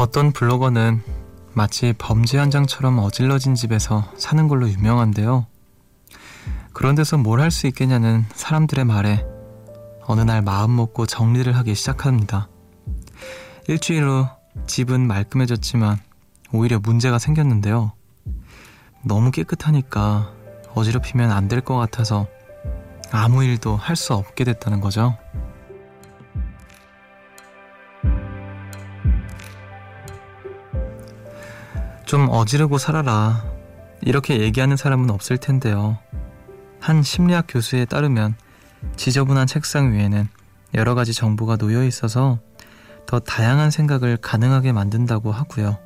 어떤 블로거는 마치 범죄 현장처럼 어질러진 집에서 사는 걸로 유명한데요. 그런 데서 뭘 할 수 있겠냐는 사람들의 말에 어느 날 마음 먹고 정리를 하기 시작합니다. 일주일 후 집은 말끔해졌지만 오히려 문제가 생겼는데요. 너무 깨끗하니까 어지럽히면 안 될 것 같아서 아무 일도 할 수 없게 됐다는 거죠. 좀 어지르고 살아라. 이렇게 얘기하는 사람은 없을 텐데요. 한 심리학 교수에 따르면 지저분한 책상 위에는 여러 가지 정보가 놓여 있어서 더 다양한 생각을 가능하게 만든다고 하고요.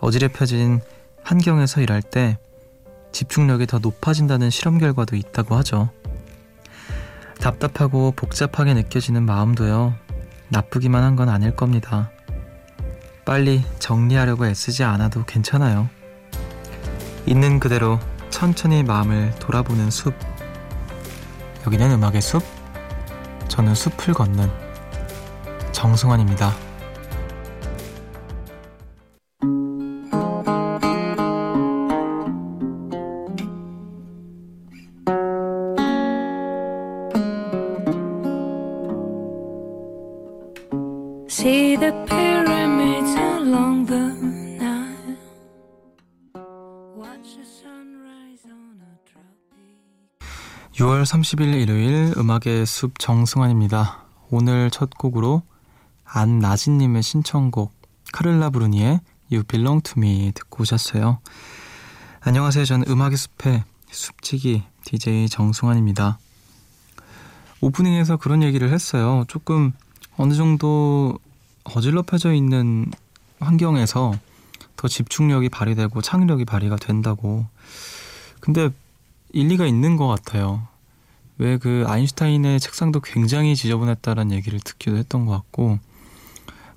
어지럽혀진 환경에서 일할 때 집중력이 더 높아진다는 실험 결과도 있다고 하죠. 답답하고 복잡하게 느껴지는 마음도요, 나쁘기만 한 건 아닐 겁니다. 빨리 정리하려고 애쓰지 않아도 괜찮아요. 있는 그대로 천천히 마음을 돌아보는 숲. 여기는 음악의 숲. 저는 숲을 걷는 정승환입니다. 6월 30일 일요일 음악의 숲 정승환입니다. 오늘 첫 곡으로 안나진님의 신청곡 카를라 브루니의 You Belong to Me 듣고 오셨어요. 안녕하세요. 저는 음악의 숲의 숲치기 DJ 정승환입니다. 오프닝에서 그런 얘기를 했어요. 조금 어느 정도 어질러펴져 있는 환경에서 더 집중력이 발휘되고 창의력이 발휘가 된다고. 근데 일리가 있는 것 같아요. 왜 그 아인슈타인의 책상도 굉장히 지저분했다라는 얘기를 듣기도 했던 것 같고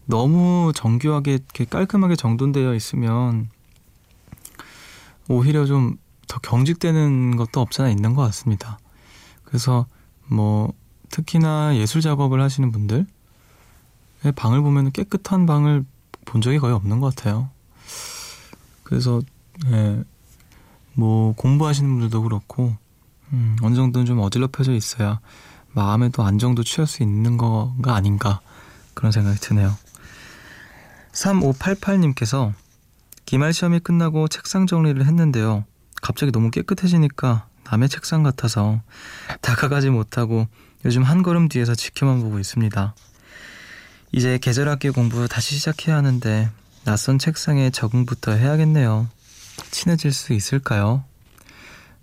너무 정교하게 이렇게 깔끔하게 정돈되어 있으면 오히려 좀 더 경직되는 것도 없잖아 있는 것 같습니다. 그래서 뭐 특히나 예술 작업을 하시는 분들 방을 보면 깨끗한 방을 본 적이 거의 없는 것 같아요. 그래서 예, 뭐 공부하시는 분들도 그렇고 음, 어느 정도는 좀 어질러펴져 있어야 마음에도 안정도 취할 수 있는 거가 아닌가 그런 생각이 드네요. 3588님께서 기말 시험이 끝나고 책상 정리를 했는데요. 갑자기 너무 깨끗해지니까 남의 책상 같아서 다가가지 못하고 요즘 한 걸음 뒤에서 지켜만 보고 있습니다. 이제 계절학기 공부 다시 시작해야 하는데 낯선 책상에 적응부터 해야겠네요. 친해질 수 있을까요?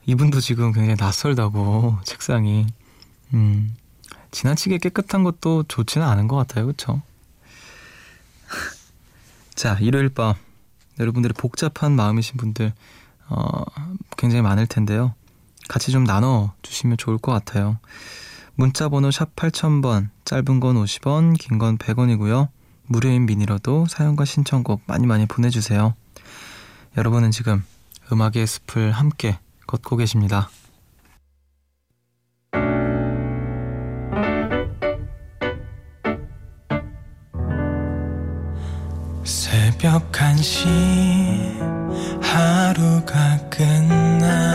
이분도 지금 굉장히 낯설다고 책상이 음, 지나치게 깨끗한 것도 좋지는 않은 것 같아요. 그렇죠? 자, 일요일 밤 여러분들의 복잡한 마음이신 분들 어, 굉장히 많을 텐데요. 같이 좀 나눠 주시면 좋을 것 같아요. 문자 번호 샵 8000번, 짧은 건 50원, 긴 건 100원이고요. 무료인 미니로도 사연과 신청곡 많이 많이 보내주세요. 여러분은 지금 음악의 숲을 함께 걷고 계십니다. 새벽 1시 하루가 끝났네.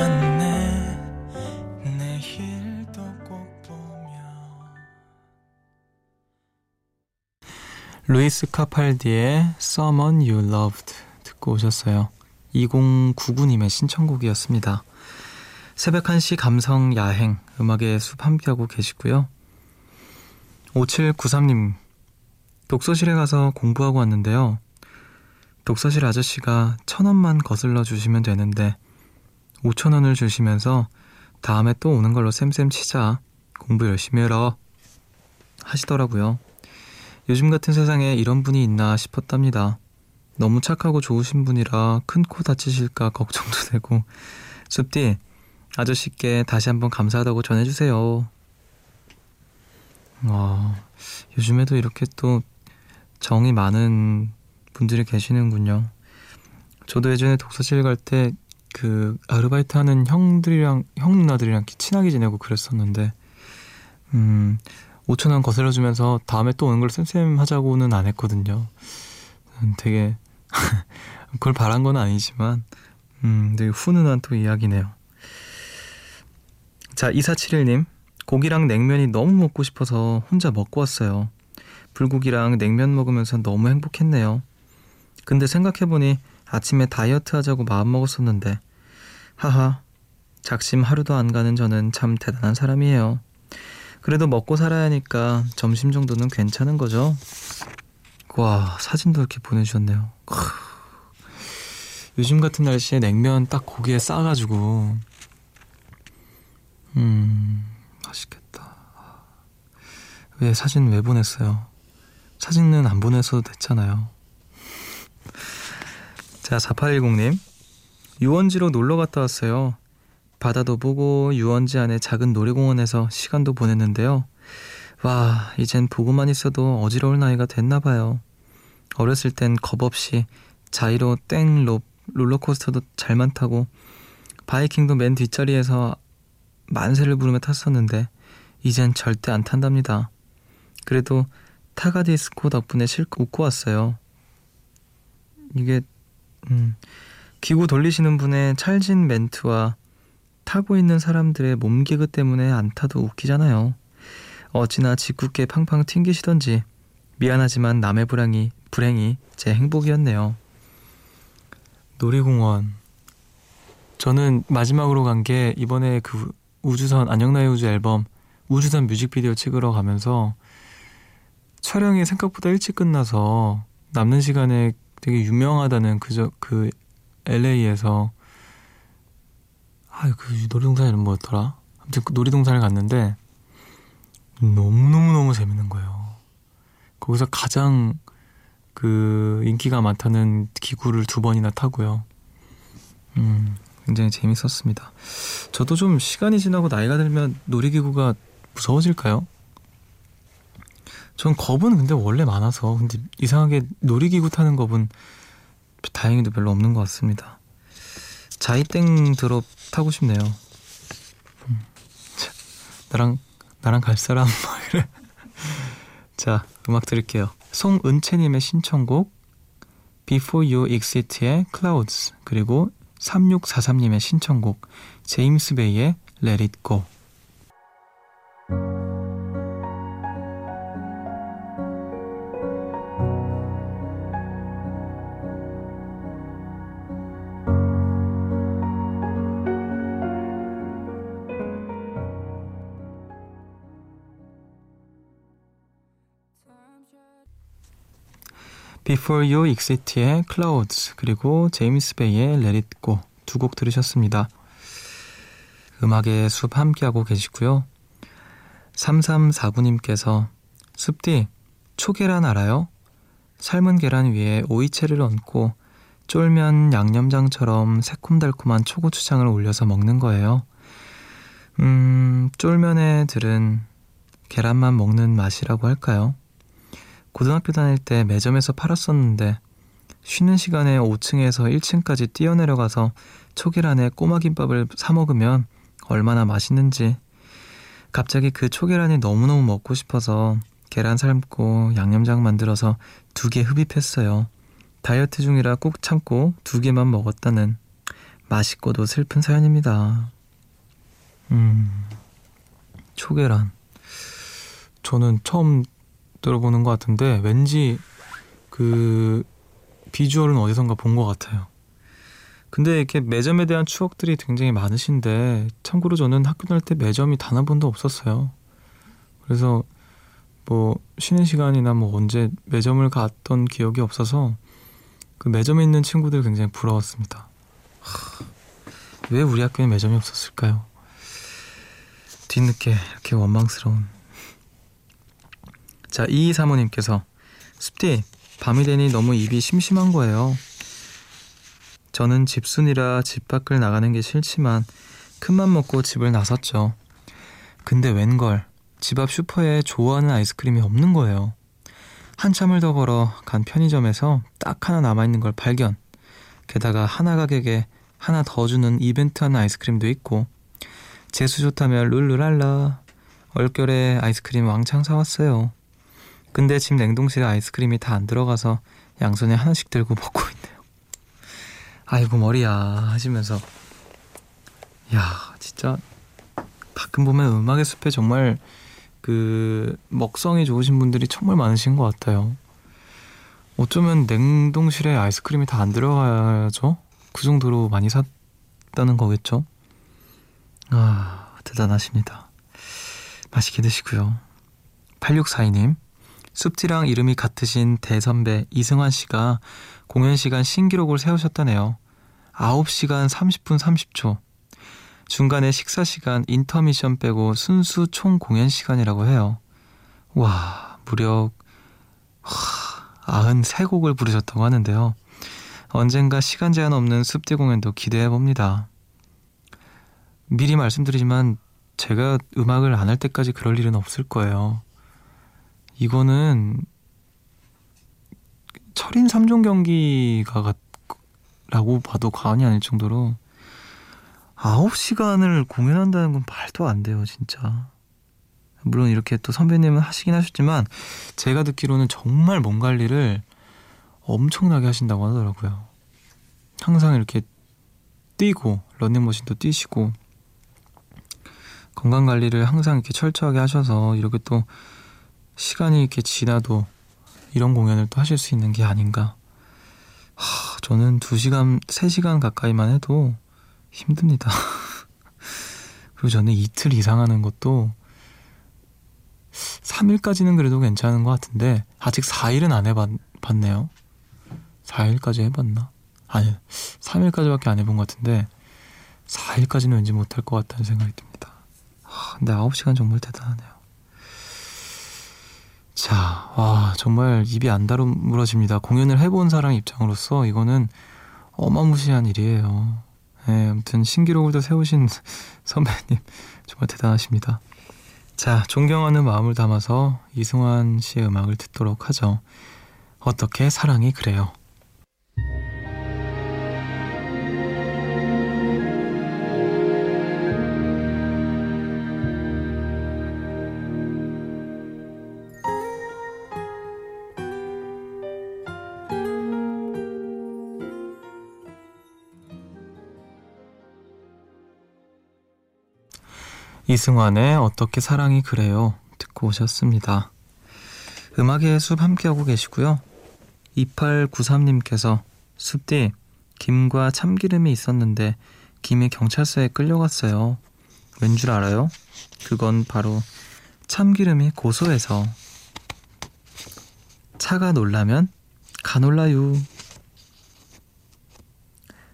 내일도 꼭 보며 루이스 카팔디의 Someone You Loved 듣고 오셨어요 2099님의 신청곡이었습니다 새벽 1시 감성 야행 음악의 숲 함께하고 계시고요 5793님 독서실에 가서 공부하고 왔는데요. 독서실 아저씨가 천 원만 거슬러 주시면 되는데 오천 원을 주시면서 다음에 또 오는 걸로 쌤쌤 치자. 공부 열심히 해라. 하시더라고요. 요즘 같은 세상에 이런 분이 있나 싶었답니다. 너무 착하고 좋으신 분이라 큰 코 다치실까 걱정도 되고 숲디 아저씨께 다시 한번 감사하다고 전해주세요. 와, 요즘에도 이렇게 또 정이 많은 분들이 계시는군요. 저도 예전에 독서실 갈 때 그 아르바이트 하는 형들이랑 형 누나들이랑 친하게 지내고 그랬었는데 음 5천 원 거슬러 주면서 다음에 또 오는 걸 쌤쌤 하자고는 안 했거든요. 되게 그걸 바란 건 아니지만 음, 되게 훈훈한 또 이야기네요. 자, 2471님. 고기랑 냉면이 너무 먹고 싶어서 혼자 먹고 왔어요. 불고기랑 냉면 먹으면서 너무 행복했네요. 근데 생각해보니 아침에 다이어트 하자고 마음먹었었는데 하하 작심 하루도 안 가는 저는 참 대단한 사람이에요. 그래도 먹고 살아야 하니까 점심 정도는 괜찮은 거죠? 와 사진도 이렇게 보내주셨네요. 요즘 같은 날씨에 냉면 딱 고기에 싸가지고 음 맛있겠다. 왜 사진 왜 보냈어요? 사진은 안 보내서도 됐잖아요. 자 4810님 유원지로 놀러 갔다 왔어요. 바다도 보고 유원지 안에 작은 놀이공원에서 시간도 보냈는데요. 와, 이젠 보고만 있어도 어지러울 나이가 됐나 봐요. 어렸을 땐 겁없이 자이로 땡롭 롤러코스터도 잘만 타고 바이킹도 맨 뒷자리에서 만세를 부르며 탔었는데 이젠 절대 안 탄답니다. 그래도 타가디스코 덕분에 실컷 웃고 왔어요. 이게 음, 기구 돌리시는 분의 찰진 멘트와 타고 있는 사람들의 몸개그 때문에 안 타도 웃기잖아요. 어찌나 짓궂게 팡팡 튕기시던지 미안하지만 남의 불행이 불행이 제 행복이었네요. 놀이공원 저는 마지막으로 간 게 이번에 그 우주선 안녕나의 우주 앨범 우주선 뮤직비디오 찍으러 가면서 촬영이 생각보다 일찍 끝나서 남는 시간에 되게 유명하다는 그저 그 LA에서 아, 그 놀이동산 이 름 뭐였더라? 아무튼 그 놀이동산을 갔는데 너무너무너무 재밌는 거예요. 거기서 가장 그 인기가 많다는 기구를 두 번이나 타고요. 음, 굉장히 재밌었습니다. 저도 좀 시간이 지나고 나이가 들면 놀이기구가 무서워질까요? 전 겁은 근데 원래 많아서 근데 이상하게 놀이기구 타는 겁은 다행히도 별로 없는 것 같습니다. 자이땡 드롭 타고 싶네요. 음. 나랑 나랑 갈 사람 뭐 이래. 자 음악 들을게요. 송은채님의 신청곡 Before You Exit의 Clouds 그리고 3643님의 신청곡 제임스 베이의 Let It Go. Before You Exit의 Clouds 그리고 제임스 베이의 Let It Go 두 곡 들으셨습니다. 음악의 숲 함께하고 계시고요. 3349님께서 숲디 초계란 알아요? 삶은 계란 위에 오이채를 얹고 쫄면 양념장처럼 새콤달콤한 초고추장을 올려서 먹는 거예요. 음, 쫄면에 들은 계란만 먹는 맛이라고 할까요? 고등학교 다닐 때 매점에서 팔았었는데 쉬는 시간에 5층에서 1층까지 뛰어내려가서 초계란에 꼬마김밥을 사 먹으면 얼마나 맛있는지 갑자기 그 초계란이 너무너무 먹고 싶어서 계란 삶고 양념장 만들어서 두 개 흡입했어요. 다이어트 중이라 꾹 참고 두 개만 먹었다는 맛있고도 슬픈 사연입니다. 음, 초계란. 저는 처음 들어보는 것 같은데 왠지 그 비주얼은 어디선가 본 것 같아요. 근데 이렇게 매점에 대한 추억들이 굉장히 많으신데 참고로 저는 학교 다닐 때 매점이 단 한 번도 없었어요. 그래서 뭐 쉬는 시간이나 뭐 언제 매점을 갔던 기억이 없어서 그 매점에 있는 친구들 굉장히 부러웠습니다. 하, 왜 우리 학교에 매점이 없었을까요? 뒤늦게 이렇게 원망스러운 자, 이이 사모님께서 습디 밤이 되니 너무 입이 심심한 거예요. 저는 집순이라 집 밖을 나가는 게 싫지만 큰맘 먹고 집을 나섰죠. 근데 웬걸 집 앞 슈퍼에 좋아하는 아이스크림이 없는 거예요. 한참을 더 걸어 간 편의점에서 딱 하나 남아있는 걸 발견. 게다가 하나 가격에 하나 더 주는 이벤트 하는 아이스크림도 있고 재수 좋다면 룰루랄라 얼결에 아이스크림 왕창 사왔어요. 근데 집 냉동실에 아이스크림이 다 안 들어가서 양손에 하나씩 들고 먹고 있네요. 아이고 머리야 하시면서 야 진짜 가끔 보면 음악의 숲에 정말 그 먹성이 좋으신 분들이 정말 많으신 것 같아요. 어쩌면 냉동실에 아이스크림이 다 안 들어가야죠. 그 정도로 많이 샀다는 거겠죠. 아 대단하십니다. 맛있게 드시고요. 8642님 숲지랑 이름이 같으신 대선배 이승환 씨가 공연 시간 신기록을 세우셨다네요. 9시간 30분 30초. 중간에 식사 시간 인터미션 빼고 순수 총 공연 시간이라고 해요. 와, 무려 93곡을 부르셨다고 하는데요. 언젠가 시간 제한 없는 습대 공연도 기대해 봅니다. 미리 말씀드리지만 제가 음악을 안 할 때까지 그럴 일은 없을 거예요. 이거는 철인 3종 경기가 라고 봐도 과언이 아닐 정도로 9시간을 공연한다는 건 말도 안 돼요, 진짜. 물론 이렇게 또 선배님은 하시긴 하셨지만 제가 듣기로는 정말 몸 관리를 엄청나게 하신다고 하더라고요. 항상 이렇게 뛰고 러닝머신도 뛰시고 건강 관리를 항상 이렇게 철저하게 하셔서 이렇게 또 시간이 이렇게 지나도 이런 공연을 또 하실 수 있는 게 아닌가. 하, 저는 2시간, 3시간 가까이만 해도 힘듭니다. 그리고 저는 이틀 이상 하는 것도 3일까지는 그래도 괜찮은 것 같은데 아직 4일은 안 해봤네요. 4일까지 해봤나? 아니 3일까지밖에 안 해본 것 같은데 4일까지는 왠지 못할 것 같다는 생각이 듭니다. 하, 근데 9시간 정말 대단하네요. 자, 와 정말 입이 안 다물어집니다. 공연을 해본 사람 입장으로서 이거는 어마무시한 일이에요. 네, 아무튼 신기록을 또 세우신 선배님 정말 대단하십니다. 자, 존경하는 마음을 담아서 이승환 씨의 음악을 듣도록 하죠. 어떻게 사랑이 그래요. 이승환의 어떻게 사랑이 그래요 듣고 오셨습니다. 음악의 숲 함께하고 계시고요. 2893님께서 숲디 김과 참기름이 있었는데 김이 경찰서에 끌려갔어요. 왠 줄 알아요? 그건 바로 참기름이 고소해서 차가 놀라면 가놀라유.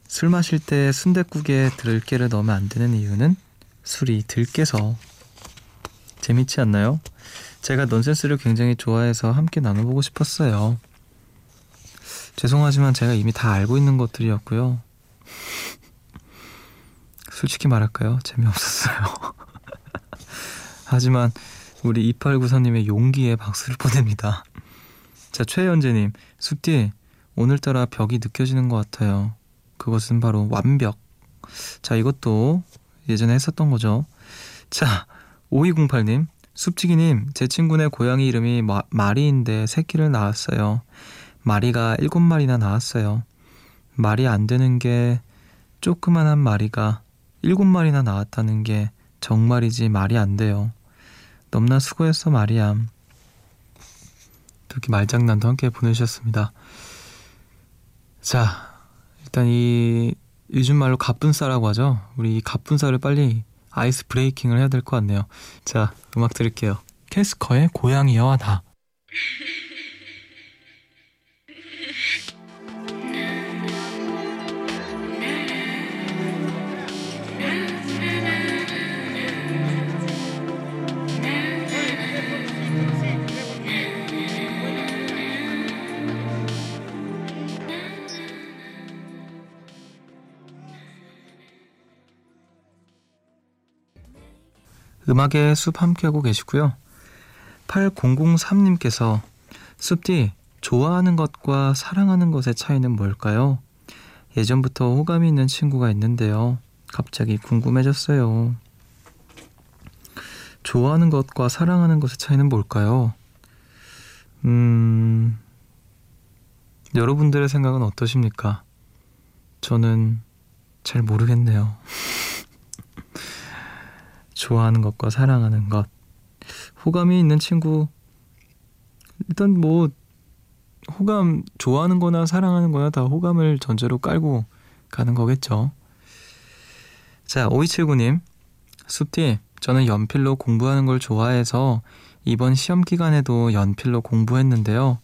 술 마실 때 순댓국에 들깨를 넣으면 안 되는 이유는 술이 들깨서 재밌지 않나요? 제가 넌센스를 굉장히 좋아해서 함께 나눠보고 싶었어요. 죄송하지만 제가 이미 다 알고 있는 것들이었고요. 솔직히 말할까요? 재미없었어요. 하지만 우리 2894님의 용기에 박수를 보냅니다. 자, 최현재님, 숲디, 오늘따라 벽이 느껴지는 것 같아요. 그것은 바로 완벽. 자, 이것도 예전에 했었던 거죠. 자, 5208님, 숲치기님, 제 친구네 고양이 이름이 마, 마리인데 새끼를 낳았어요. 마리가 7마리나 낳았어요. 말이 안 되는 게 조그만한 마리가 7마리나 낳았다는 게 정말이지 말이 안 돼요. 넘나 수고했어, 마리야. 이렇게 말장난도 함께 보내주셨습니다. 자, 일단 이 요즘 말로 가뿐싸라고 하죠. 우리 이 가뿐싸를 빨리 아이스 브레이킹을 해야 될 것 같네요. 자, 음악 들을게요. 캐스커의 고양이와 나. 음악의 숲 함께하고 계시고요. 8003님께서 숲디 좋아하는 것과 사랑하는 것의 차이는 뭘까요? 예전부터 호감이 있는 친구가 있는데요. 갑자기 궁금해졌어요. 좋아하는 것과 사랑하는 것의 차이는 뭘까요? 음, 여러분들의 생각은 어떠십니까? 저는 잘 모르겠네요. 좋아하는 것과 사랑하는 것. 호감이 있는 친구, 일단 뭐, 호감, 좋아하는 거나 사랑하는 거나 다 호감을 전제로 깔고 가는 거겠죠. 자, 5279님. 숲디, 저는 연필로 공부하는 걸 좋아해서 이번 시험 기간에도 연필로 공부했는데요.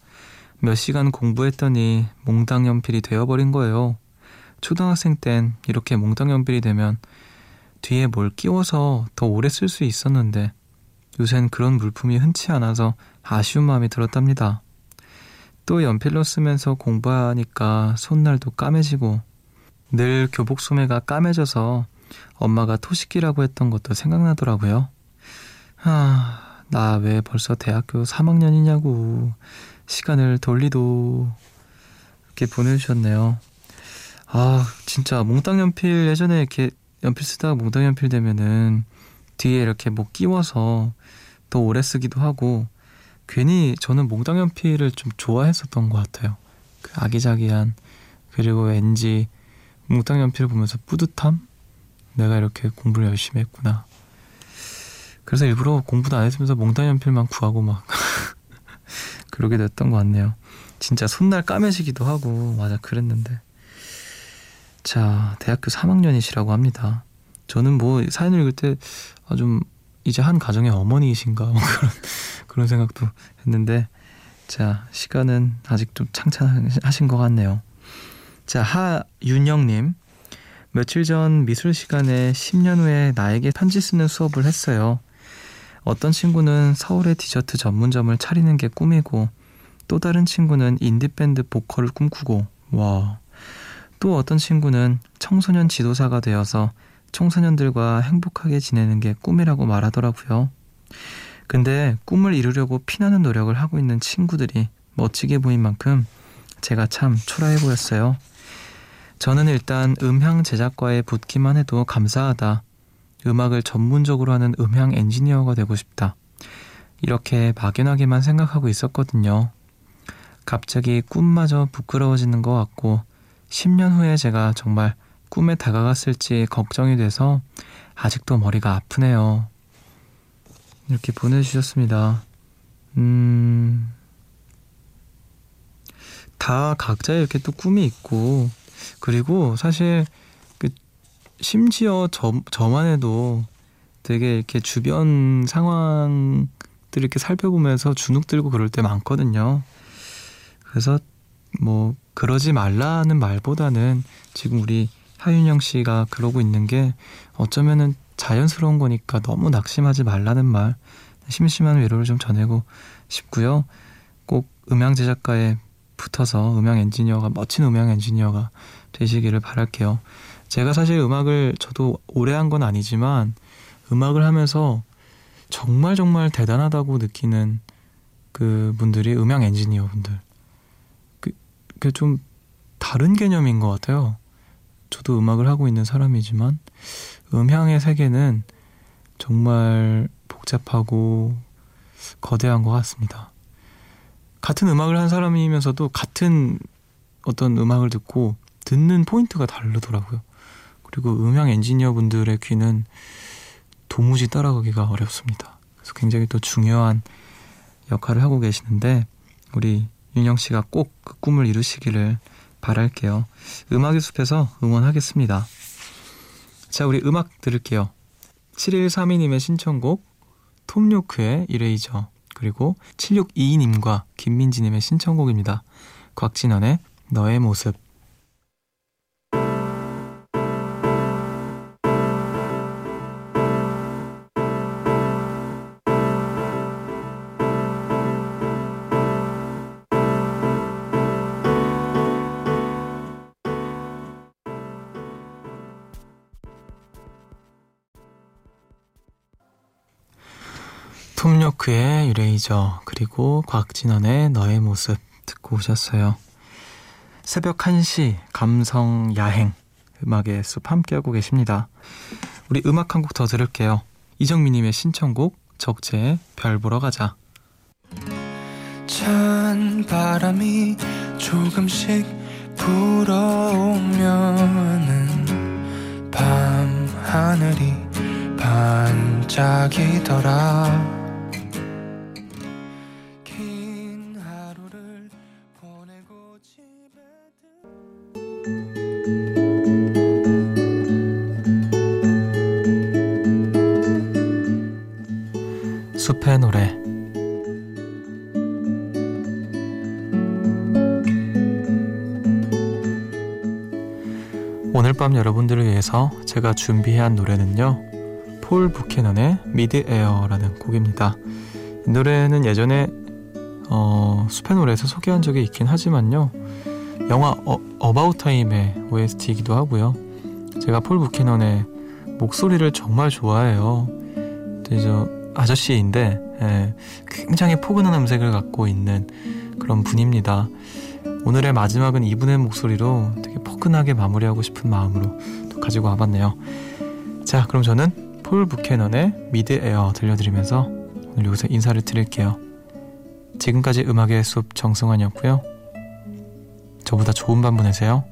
몇 시간 공부했더니 몽당 연필이 되어버린 거예요. 초등학생 땐 이렇게 몽당 연필이 되면 뒤에 뭘 끼워서 더 오래 쓸 수 있었는데 요샌 그런 물품이 흔치 않아서 아쉬운 마음이 들었답니다. 또 연필로 쓰면서 공부하니까 손날도 까매지고 늘 교복 소매가 까매져서 엄마가 토식기라고 했던 것도 생각나더라고요. 아, 나 왜 벌써 대학교 3학년이냐고. 시간을 돌리도. 이렇게 보내주셨네요. 아, 진짜 몽땅 연필 예전에 이렇게 연필 쓰다가 몽땅 연필 되면은 뒤에 이렇게 뭐 끼워서 더 오래 쓰기도 하고 괜히 저는 몽땅 연필을 좀 좋아했었던 것 같아요. 그 아기자기한 그리고 왠지 몽땅 연필을 보면서 뿌듯함? 내가 이렇게 공부를 열심히 했구나. 그래서 일부러 공부도 안 했으면서 몽땅 연필만 구하고 막 그러게 됐던 것 같네요. 진짜 손날 까매지기도 하고 맞아 그랬는데 자 대학교 3학년이시라고 합니다. 저는 뭐 사연을 읽을 때좀 아, 이제 한 가정의 어머니이신가 뭐 그런 그런 생각도 했는데 자 시간은 아직 좀 창창하신 것 같네요. 자 하윤영님 며칠 전 미술 시간에 10년 후에 나에게 편지 쓰는 수업을 했어요. 어떤 친구는 서울의 디저트 전문점을 차리는 게 꿈이고 또 다른 친구는 인디밴드 보컬을 꿈꾸고 와. 또 어떤 친구는 청소년 지도사가 되어서 청소년들과 행복하게 지내는 게 꿈이라고 말하더라고요. 근데 꿈을 이루려고 피나는 노력을 하고 있는 친구들이 멋지게 보인 만큼 제가 참 초라해 보였어요. 저는 일단 음향 제작과에 붙기만 해도 감사하다. 음악을 전문적으로 하는 음향 엔지니어가 되고 싶다. 이렇게 막연하게만 생각하고 있었거든요. 갑자기 꿈마저 부끄러워지는 것 같고 10년 후에 제가 정말 꿈에 다가갔을지 걱정이 돼서 아직도 머리가 아프네요. 이렇게 보내주셨습니다. 음, 다 각자 이렇게 또 꿈이 있고 그리고 사실 그 심지어 저, 저만 해도 되게 이렇게 주변 상황들 이렇게 살펴보면서 주눅 들고 그럴 때 많거든요. 그래서 뭐 그러지 말라는 말보다는 지금 우리 하윤영 씨가 그러고 있는 게 어쩌면은 자연스러운 거니까 너무 낙심하지 말라는 말 심심한 위로를 좀 전하고 싶고요. 꼭 음향 제작가에 붙어서 음향 엔지니어가 멋진 음향 엔지니어가 되시기를 바랄게요. 제가 사실 음악을 저도 오래 한 건 아니지만 음악을 하면서 정말 정말 대단하다고 느끼는 그 분들이 음향 엔지니어 분들. 그, 그좀 다른 개념인 것 같아요. 저도 음악을 하고 있는 사람이지만 음향의 세계는 정말 복잡하고 거대한 것 같습니다. 같은 음악을 한 사람이면서도 같은 어떤 음악을 듣고 듣는 포인트가 다르더라고요. 그리고 음향 엔지니어 분들의 귀는 도무지 따라가기가 어렵습니다. 그래서 굉장히 또 중요한 역할을 하고 계시는데 우리 윤영 씨가 꼭 그 꿈을 이루시기를 바랄게요. 음악의 숲에서 응원하겠습니다. 자, 우리 음악 들을게요. 7132님의 신청곡 톰요크의 이레이저 그리고 7622님과 김민지님의 신청곡입니다. 곽진원의 너의 모습 톰요크의 유레이저 그리고 곽진원의 너의 모습 듣고 오셨어요. 새벽 1시 감성 야행 음악의 숲 함께하고 계십니다. 우리 음악 한 곡 더 들을게요. 이정민님의 신청곡 적재의 별 보러 가자. 찬 바람이 조금씩 불어오면은 밤 하늘이 반짝이더라 숲의 노래. 오늘 밤 여러분들을 위해서 제가 준비한 노래는요 폴 부캐넌의 Mid Air라는 곡입니다. 이 노래는 예전에 어, 숲의 노래에서 소개한 적이 있긴 하지만요 영화 어, About Time의 OST이기도 하고요. 제가 폴 부캐넌의 목소리를 정말 좋아해요. 그래서 아저씨인데 예, 굉장히 포근한 음색을 갖고 있는 그런 분입니다. 오늘의 마지막은 이분의 목소리로 되게 포근하게 마무리하고 싶은 마음으로 또 가지고 와봤네요. 자, 그럼 저는 폴 부캐넌의 Mid Air 들려드리면서 오늘 여기서 인사를 드릴게요. 지금까지 음악의 숲 정승환이었고요. 저보다 좋은 밤 보내세요.